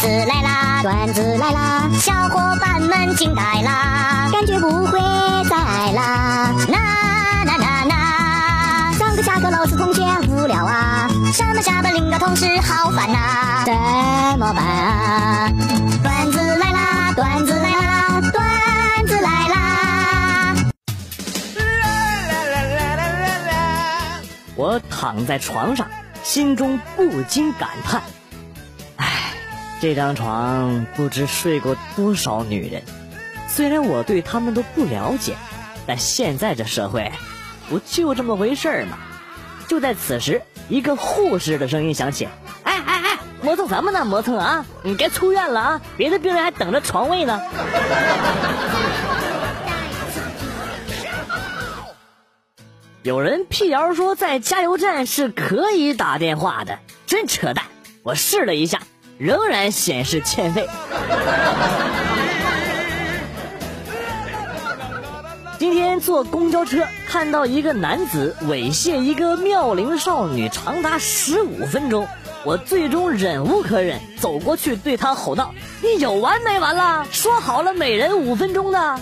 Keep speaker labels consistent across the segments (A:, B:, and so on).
A: 子来啦，
B: 段子来啦，
A: 小伙伴们惊呆啦，
B: 感觉不会再来啦。
A: 啦啦啦啦，
B: 上课下课老师同学无聊啊，
A: 上班下班领导同事好烦呐、
B: 怎么办啊？
A: 段子来啦，段子来啦，段子来啦。
C: 我躺在床上，心中不禁感叹：这张床不知睡过多少女人。虽然我对她们都不了解，但现在这社会，不就这么回事儿吗？就在此时，一个护士的声音响起：“哎哎哎，磨蹭什么呢？磨蹭啊！你该出院了啊！别的病人还等着床位呢。”有人辟谣说在加油站是可以打电话的，真扯淡！我试了一下，仍然显示欠费。今天坐公交车，看到一个男子猥亵一个妙龄少女长达十五分钟，我最终忍无可忍，走过去对他吼道：“你有完没完了？说好了每人五分钟的。”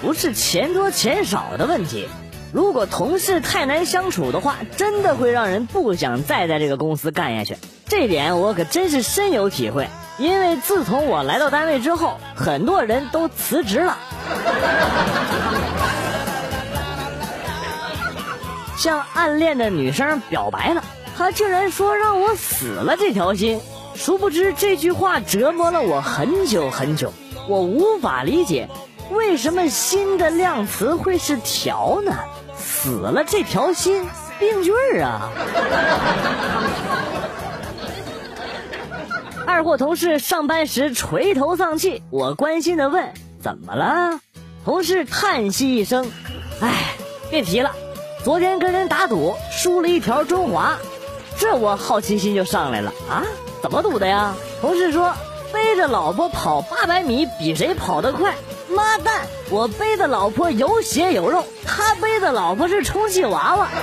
C: 不是钱多钱少的问题。如果同事太难相处的话，真的会让人不想再在这个公司干下去。这点我可真是深有体会。因为自从我来到单位之后，很多人都辞职了。向暗恋的女生表白了，她竟然说让我死了这条心。殊不知这句话折磨了我很久很久，我无法理解。为什么心的量词会是条呢？死了这条心，病句儿啊！二货同事上班时垂头丧气，我关心的问：“怎么了？”同事叹息一声：“唉，别提了，昨天跟人打赌，输了一条中华。”这我好奇心就上来了啊！怎么赌的呀？同事说：“背着老婆跑八百米，比谁跑得快。”妈蛋！我背的老婆有血有肉，他背的老婆是充气娃娃。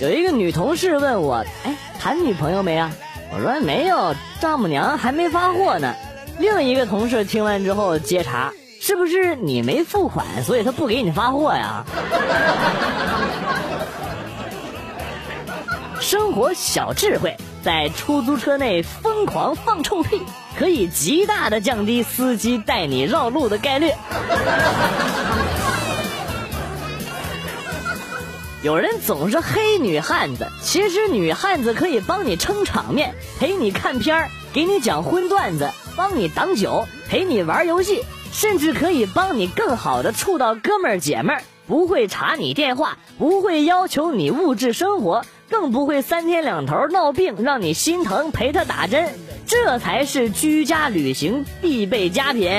C: 有一个女同事问我：“哎，谈女朋友没啊？”我说：“没有，丈母娘还没发货呢。”另一个同事听完之后接茬：“是不是你没付款，所以他不给你发货呀？” 生活小智慧，在出租车内疯狂放臭屁。可以极大的降低司机带你绕路的概率。有人总是黑女汉子，其实女汉子可以帮你撑场面，陪你看片儿，给你讲荤段子，帮你挡酒，陪你玩游戏，甚至可以帮你更好的处到哥们儿姐们儿，不会查你电话，不会要求你物质生活，更不会三天两头闹病让你心疼陪他打针。这才是居家旅行必备佳品。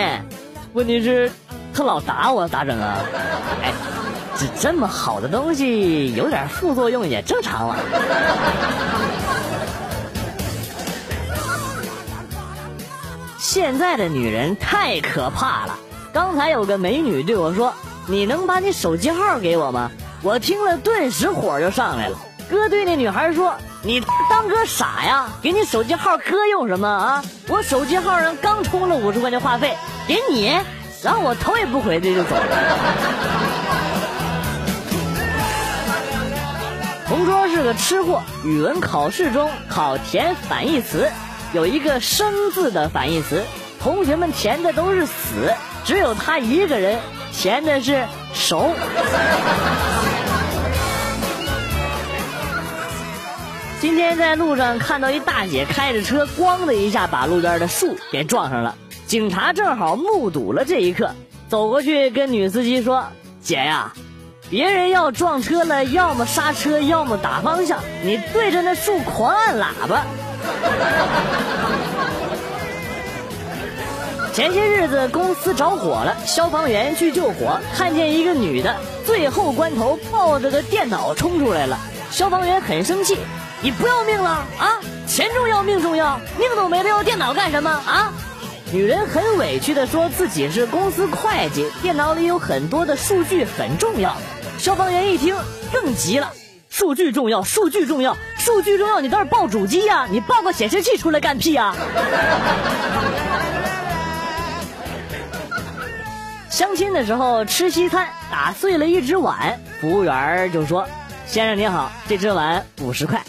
C: 问题是，他老打我，咋整啊？哎，这这么好的东西，有点副作用也正常了。现在的女人太可怕了。刚才有个美女对我说：“你能把你手机号给我吗？”我听了，顿时火就上来了。哥对那女孩说。你当哥傻呀？给你手机号，哥用什么啊？我手机号上刚充了五十块钱话费，给你，然后我头也不回的就走了。同桌是个吃货，语文考试中考填反义词，有一个生字的反义词，同学们填的都是死，只有他一个人填的是熟。今天在路上看到一大姐开着车，咣的一下把路边的树给撞上了。警察正好目睹了这一刻，走过去跟女司机说：“姐呀，别人要撞车了，要么刹车，要么打方向，你对着那树狂按喇叭。”前些日子公司着火了，消防员去救火，看见一个女的，最后关头抱着个电脑冲出来了，消防员很生气。你不要命了啊？钱重要命重要，命都没了要电脑干什么啊？女人很委屈的说自己是公司会计，电脑里有很多的数据很重要。消防员一听更急了，数据重要，数据重要，数据重要，你倒是报主机呀，你报个显示器出来干屁呀？相亲的时候吃西餐，打碎了一只碗，服务员就说：“先生您好，这只碗五十块。”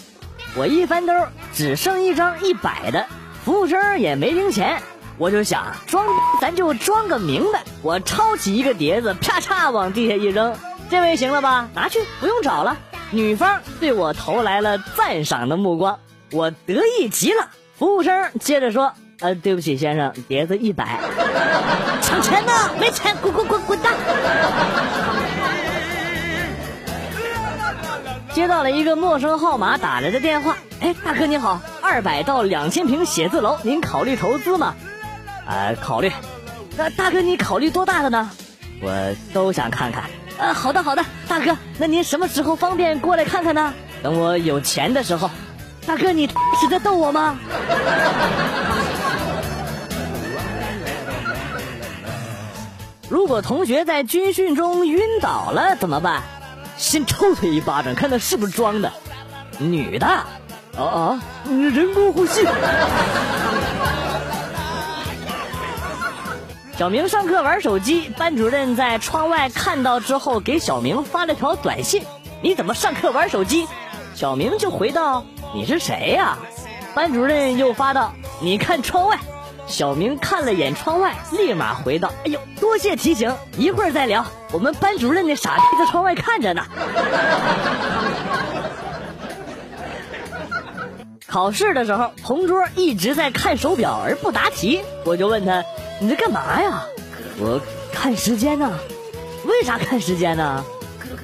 C: 我一翻兜，只剩一张一百的，服务生也没零钱。我就想装，咱就装个明白。我抄起一个碟子，啪嚓往地下一扔。这位行了吧？拿去，不用找了。女方对我投来了赞赏的目光，我得意极了。服务生接着说：“呃，对不起，先生，碟子一百。抢钱呢？没钱，滚滚滚滚蛋！”接到了一个陌生号码打来的电话，哎，大哥你好，二百到两千平写字楼，您考虑投资吗？呃，考虑。那大哥，你考虑多大的呢？我都想看看。呃，好的好的，大哥，那您什么时候方便过来看看呢？等我有钱的时候。大哥，你是在逗我吗？如果同学在军训中晕倒了怎么办？先抽他一巴掌，看他是不是装的。女的，哦哦，人工呼吸。小明上课玩手机，班主任在窗外看到之后，给小明发了条短信：“你怎么上课玩手机？”小明就回道：“你是谁呀？”班主任又发道：“你看窗外。”小明看了眼窗外，立马回道：“哎呦，多谢提醒，一会儿再聊。我们班主任那傻逼在窗外看着呢。”考试的时候，同桌一直在看手表而不答题，我就问他。你在干嘛呀？我看时间呢。为啥看时间呢？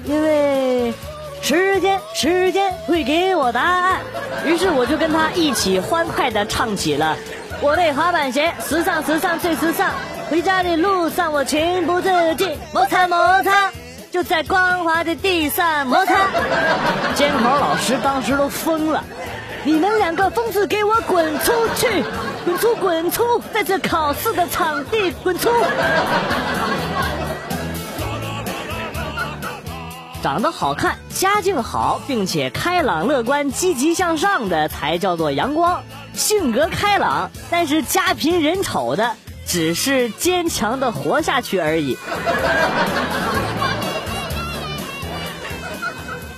C: 因为时间，时间会给我答案。于是我就跟他一起欢快地唱起了：我的滑板鞋，时尚，时尚，最时尚。回家的路上，我情不自禁摩擦摩擦，就在光滑的地上摩擦。监考老师当时都疯了。你们两个疯子，给我滚出去！滚出，滚出，在这考试的场地滚出！长得好看、家境好，并且开朗乐观、积极向上的才叫做阳光；性格开朗，但是家贫人丑的，只是坚强的活下去而已。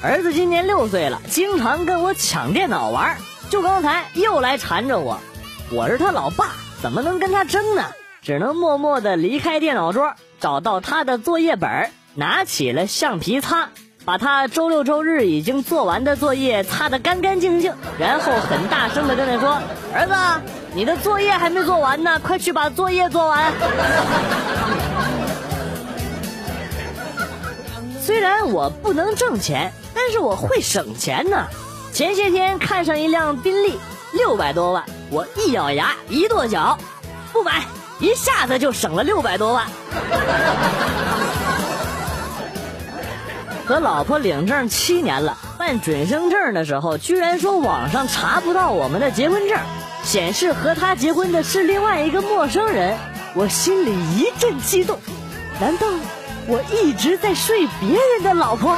C: 儿子今年六岁了，经常跟我抢电脑玩，就刚才又来缠着我。我是他老爸，怎么能跟他争呢？只能默默的离开电脑桌，找到他的作业本，拿起了橡皮擦，把他周六周日已经做完的作业擦得干干净净，然后很大声地跟他说：“儿子，你的作业还没做完呢，快去把作业做完。”虽然我不能挣钱。但是我会省钱呢。前些天看上一辆宾利，六百多万，我一咬牙一跺脚，不买，一下子就省了六百多万。和老婆领证七年了，办准生证的时候，居然说网上查不到我们的结婚证，显示和他结婚的是另外一个陌生人，我心里一阵激动，难道？我一直在睡别人的老婆。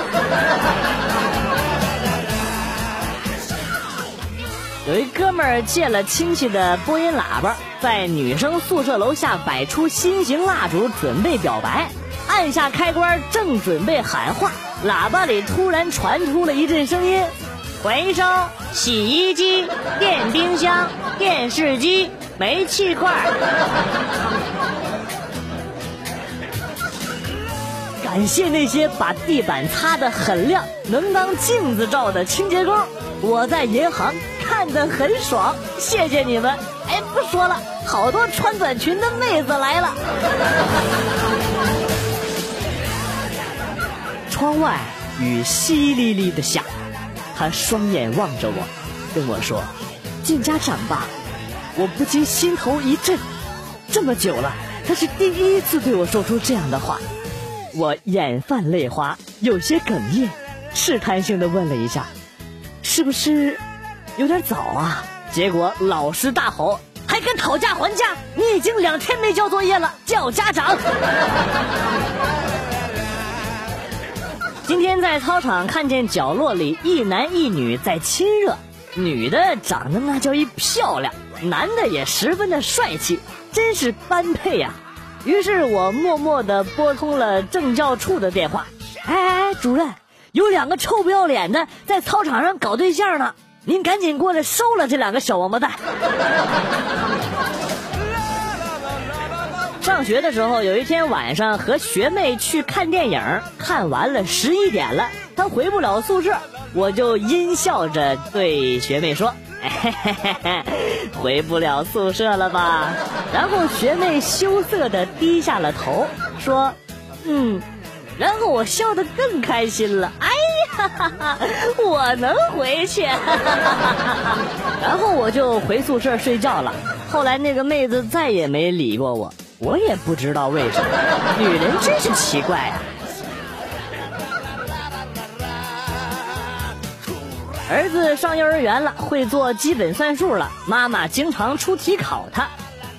C: 有一哥们借了亲戚的播音喇叭，在女生宿舍楼下摆出心形蜡烛，准备表白。按下开关，正准备喊话，喇叭里突然传出了一阵声音：“回收洗衣机、电冰箱、电视机、煤气罐。”感谢那些把地板擦得很亮、能当镜子照的清洁工，我在银行看得很爽，谢谢你们！哎，不说了，好多穿短裙的妹子来了。窗外雨淅沥沥的下，他双眼望着我，跟我说：“进家长吧。”我不禁心头一震，这么久了，他是第一次对我说出这样的话。我眼泛泪花，有些哽咽，试探性的问了一下：“是不是有点早啊？”结果老师大吼：“还敢讨价还价！你已经两天没交作业了，叫家长。今天在操场看见角落里一男一女在亲热，女的长得那叫一漂亮，男的也十分的帅气，真是般配呀。于是我默默地拨通了政教处的电话。哎哎，主任，有两个臭不要脸的在操场上搞对象呢，您赶紧过来收了这两个小王八蛋。上学的时候，有一天晚上和学妹去看电影，看完了十一点了，她回不了宿舍，我就阴笑着对学妹说：“嘿嘿嘿嘿，回不了宿舍了吧？”然后学妹羞涩的低下了头，说：“嗯。”然后我笑得更开心了，哎呀，哈哈，我能回去，然后我就回宿舍睡觉了。后来那个妹子再也没理过我。我也不知道为什么，女人真是奇怪啊！儿子上幼儿园了，会做基本算术了。妈妈经常出题考他。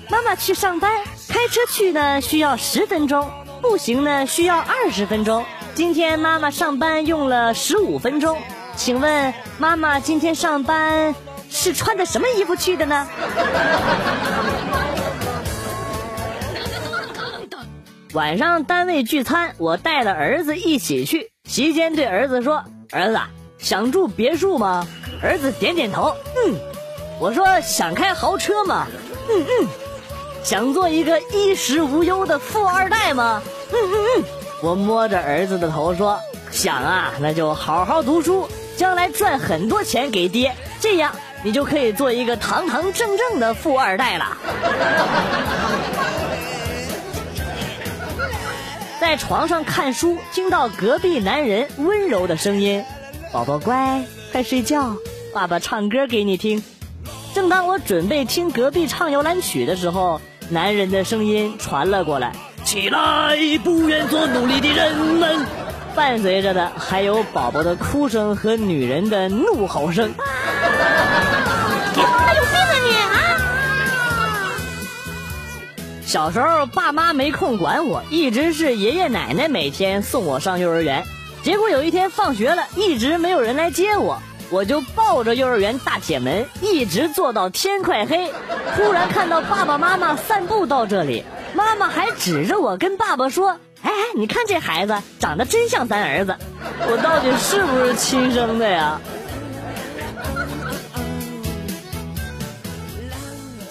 C: 妈妈去上班，开车去呢需要十分钟，步行呢需要二十分钟。今天妈妈上班用了十五分钟，请问妈妈今天上班是穿的什么衣服去的呢？晚上单位聚餐，我带了儿子一起去。席间对儿子说：“儿子，想住别墅吗？”儿子点点头，嗯。我说：“想开豪车吗？”嗯嗯。想做一个衣食无忧的富二代吗？嗯嗯嗯。我摸着儿子的头说：“想啊，那就好好读书，将来赚很多钱给爹，这样你就可以做一个堂堂正正的富二代了。”在床上看书，听到隔壁男人温柔的声音：“宝宝乖，快睡觉，爸爸唱歌给你听。”正当我准备听隔壁唱摇篮曲的时候，男人的声音传了过来：“起来，不愿做奴隶的人们。”伴随着的还有宝宝的哭声和女人的怒吼声。小时候，爸妈没空管我，一直是爷爷奶奶每天送我上幼儿园。结果有一天放学了，一直没有人来接我，我就抱着幼儿园大铁门，一直坐到天快黑。突然看到爸爸妈妈散步到这里，妈妈还指着我跟爸爸说：“哎，你看这孩子长得真像咱儿子，我到底是不是亲生的呀？”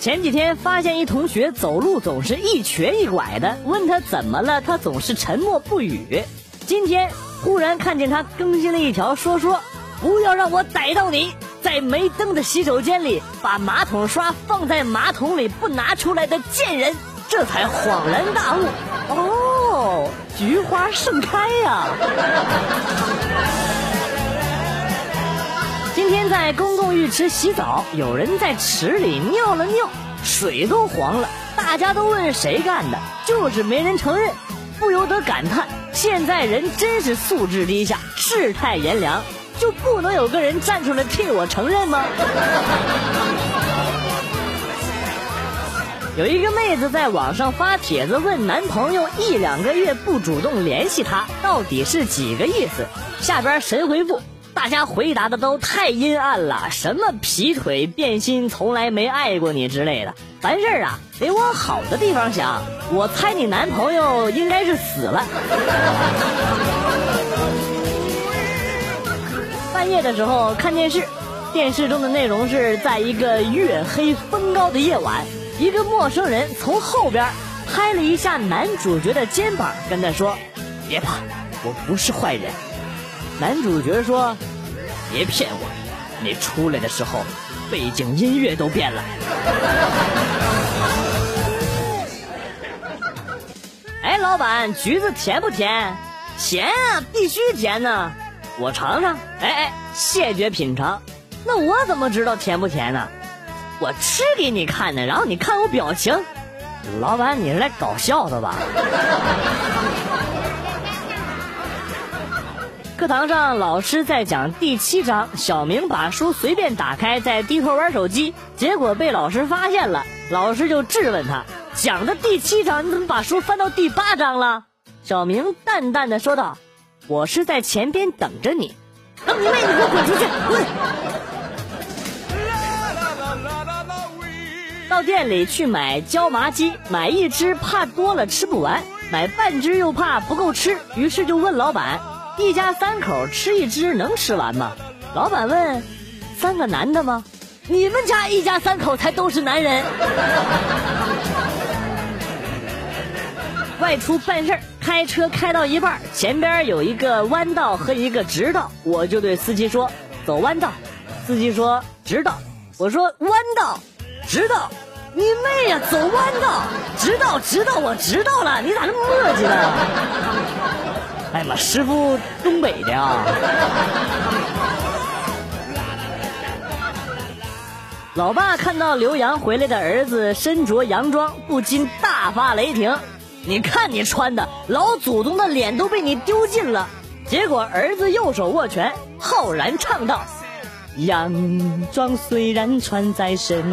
C: 前几天发现一同学走路总是一瘸一拐的，问他怎么了，他总是沉默不语。今天忽然看见他更新了一条说说，不要让我逮到你在没灯的洗手间里把马桶刷放在马桶里不拿出来的贱人，这才恍然大悟，哦，菊花盛开呀。今天在公共浴池洗澡，有人在池里尿了尿，水都黄了。大家都问谁干的，就是没人承认，不由得感叹：现在人真是素质低下，世态炎凉，就不能有个人站出来替我承认吗？有一个妹子在网上发帖子问男朋友一两个月不主动联系她，到底是几个意思？下边神回复。大家回答的都太阴暗了，什么劈腿、变心、从来没爱过你之类的，凡事啊得往好的地方想。我猜你男朋友应该是死了。半夜的时候看电视，电视中的内容是在一个月黑风高的夜晚，一个陌生人从后边拍了一下男主角的肩膀，跟他说：“别怕，我不是坏人。”男主角说：“别骗我，你出来的时候，背景音乐都变了。”哎，老板，橘子甜不甜？甜啊，必须甜呢。我尝尝。哎哎，谢绝品尝。那我怎么知道甜不甜呢？我吃给你看呢，然后你看我表情。老板，你是来搞笑的吧？课堂上，老师在讲第七章，小明把书随便打开，在低头玩手机，结果被老师发现了。老师就质问他讲的第七章，你怎么把书翻到第八章了？小明淡淡的说道：“我是在前边等着你。”等你妹！你给我滚出去！滚！到店里去买椒麻鸡，买一只怕多了吃不完，买半只又怕不够吃，于是就问老板：“一家三口吃一只能吃完吗？”老板问：“三个男的吗？你们家一家三口才都是男人。”外出办事儿，开车开到一半，前边有一个弯道和一个直道，我就对司机说：“走弯道。”司机说：“直道。”我说：“弯道，直道。”你妹呀！走弯道，直道，直道，我知道了。你咋那么磨叽呢？哎呀妈，师傅东北的啊！老爸看到留洋回来的儿子身着洋装，不禁大发雷霆。你看你穿的，老祖宗的脸都被你丢尽了。结果儿子右手握拳，浩然唱道：“洋装虽然穿在身，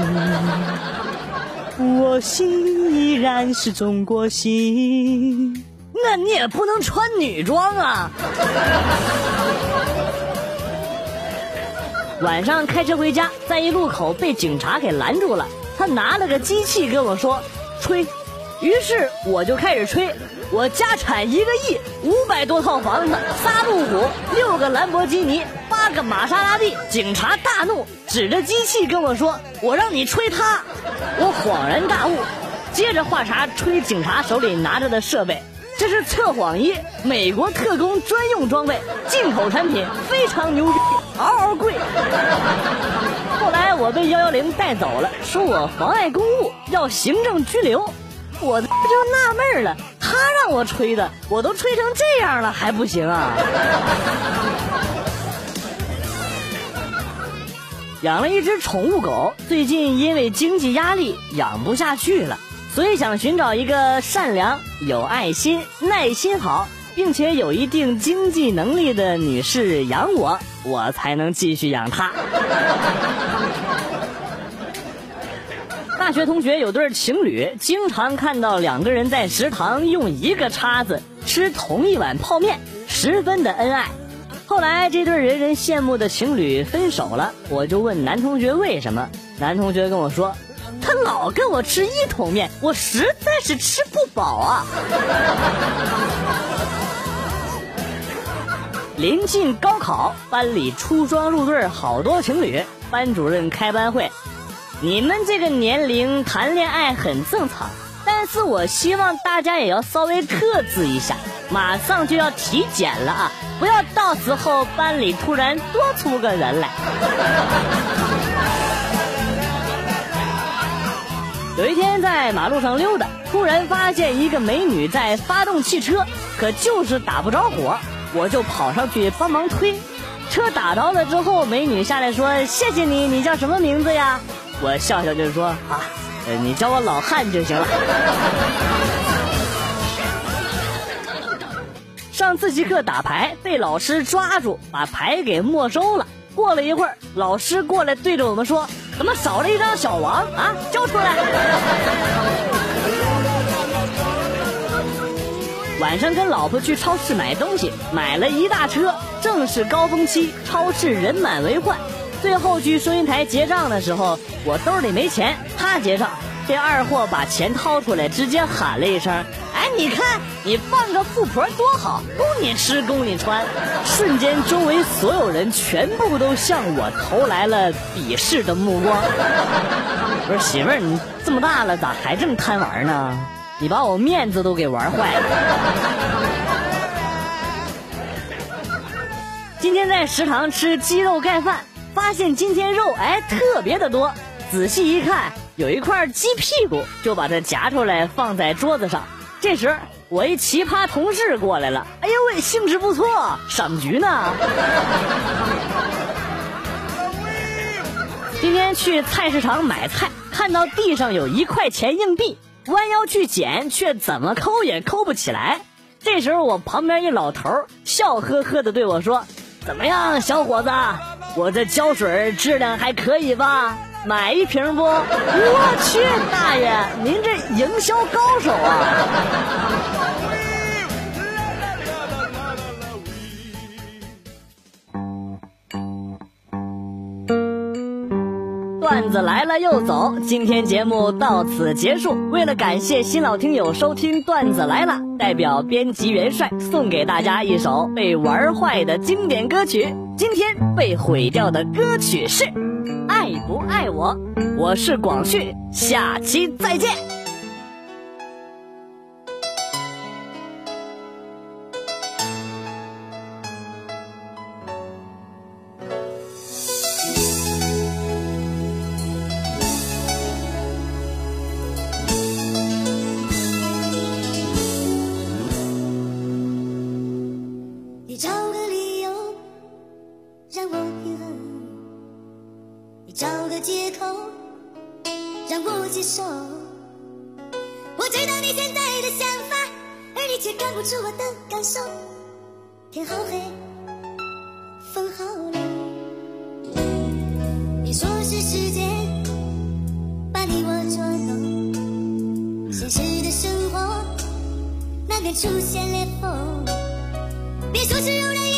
C: 我心依然是中国心。”那你也不能穿女装啊！晚上开车回家，在一路口被警察给拦住了，他拿了个机器跟我说：“吹。”于是我就开始吹，我家产一个亿，五百多套房子，仨路虎，六个兰博基尼，八个玛莎拉蒂。警察大怒，指着机器跟我说：“我让你吹它。”我恍然大悟，接着话茬吹警察手里拿着的设备，这是测谎仪，美国特工专用装备，进口产品，非常牛逼，嗷嗷贵。后来我被幺幺零带走了，说我妨碍公务，要行政拘留。我就纳闷了，他让我吹的，我都吹成这样了还不行啊？养了一只宠物狗，最近因为经济压力养不下去了，所以想寻找一个善良、有爱心、耐心好，并且有一定经济能力的女士养我，我才能继续养她。大学同学有对情侣，经常看到两个人在食堂用一个叉子吃同一碗泡面，十分的恩爱。后来这对人人羡慕的情侣分手了，我就问男同学为什么，男同学跟我说，他老跟我吃一桶面，我实在是吃不饱啊。临近高考，班里出双入对好多情侣，班主任开班会。你们这个年龄谈恋爱很正常，但是我希望大家也要稍微克制一下。马上就要体检了啊，不要到时候班里突然多出个人来。有一天在马路上溜达，突然发现一个美女在发动汽车，可就是打不着火，我就跑上去帮忙推。车打着了之后，美女下来说：“谢谢你，你叫什么名字呀？”我笑笑就说啊，你叫我老汉就行了。上自习课打牌被老师抓住，把牌给没收了。过了一会儿，老师过来对着我们说：“怎么少了一张小王啊？交出来！”晚上跟老婆去超市买东西，买了一大车，正是高峰期，超市人满为患。最后去收银台结账的时候，我兜里没钱，他结账，这二货把钱掏出来，直接喊了一声：“哎，你看，你放个富婆多好，供你吃，供你穿。”瞬间，周围所有人全部都向我投来了鄙视的目光。我说：“媳妇儿，你这么大了，咋还这么贪玩呢？你把我面子都给玩坏了。” 今天在食堂吃鸡肉盖饭。发现今天肉哎特别的多，仔细一看有一块鸡屁股，就把它夹出来放在桌子上。这时我一奇葩同事过来了，哎呦喂，兴致不错，赏菊呢。今天去菜市场买菜，看到地上有一块钱硬币，弯腰去捡，却怎么抠也抠不起来。这时候我旁边一老头笑呵呵的对我说：“怎么样，小伙子？”我这胶水质量还可以吧？买一瓶不？我去，大爷，您这营销高手啊！段子来了又走，今天节目到此结束。为了感谢新老听友收听段子来了，代表编辑元帅送给大家一首被玩坏的经典歌曲。今天被毁掉的歌曲是《爱不爱我》，我是广旭，下期再见。
D: 好黑，风好冷，你说是时间把你我捉弄，现实的生活难免出现裂缝。别说是偶然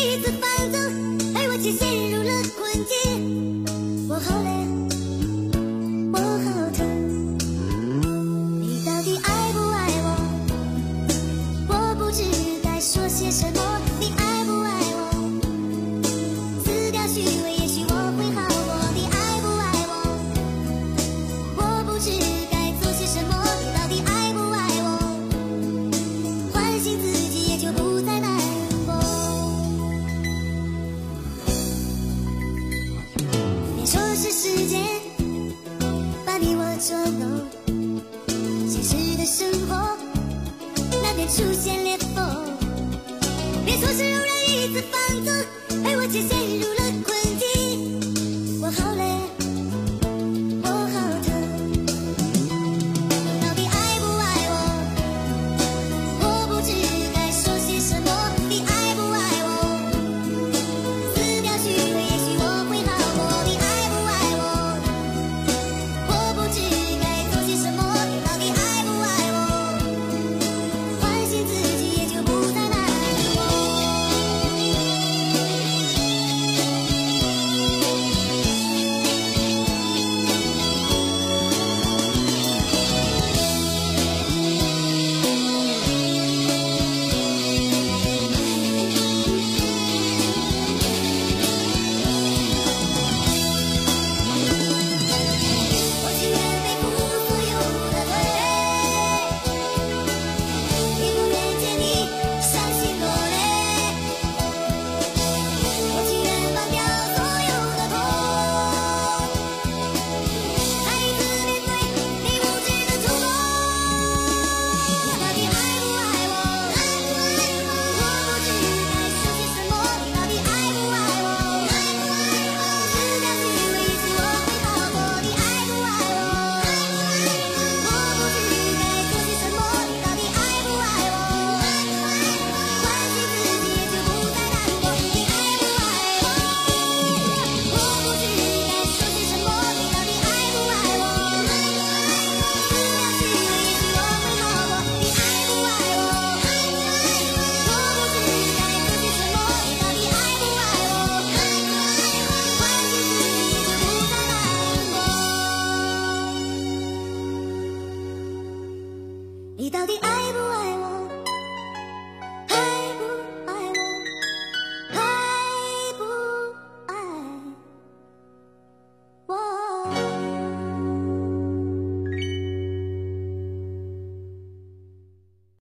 D: 出现裂缝，别说是偶然一次放纵，而我却陷入了。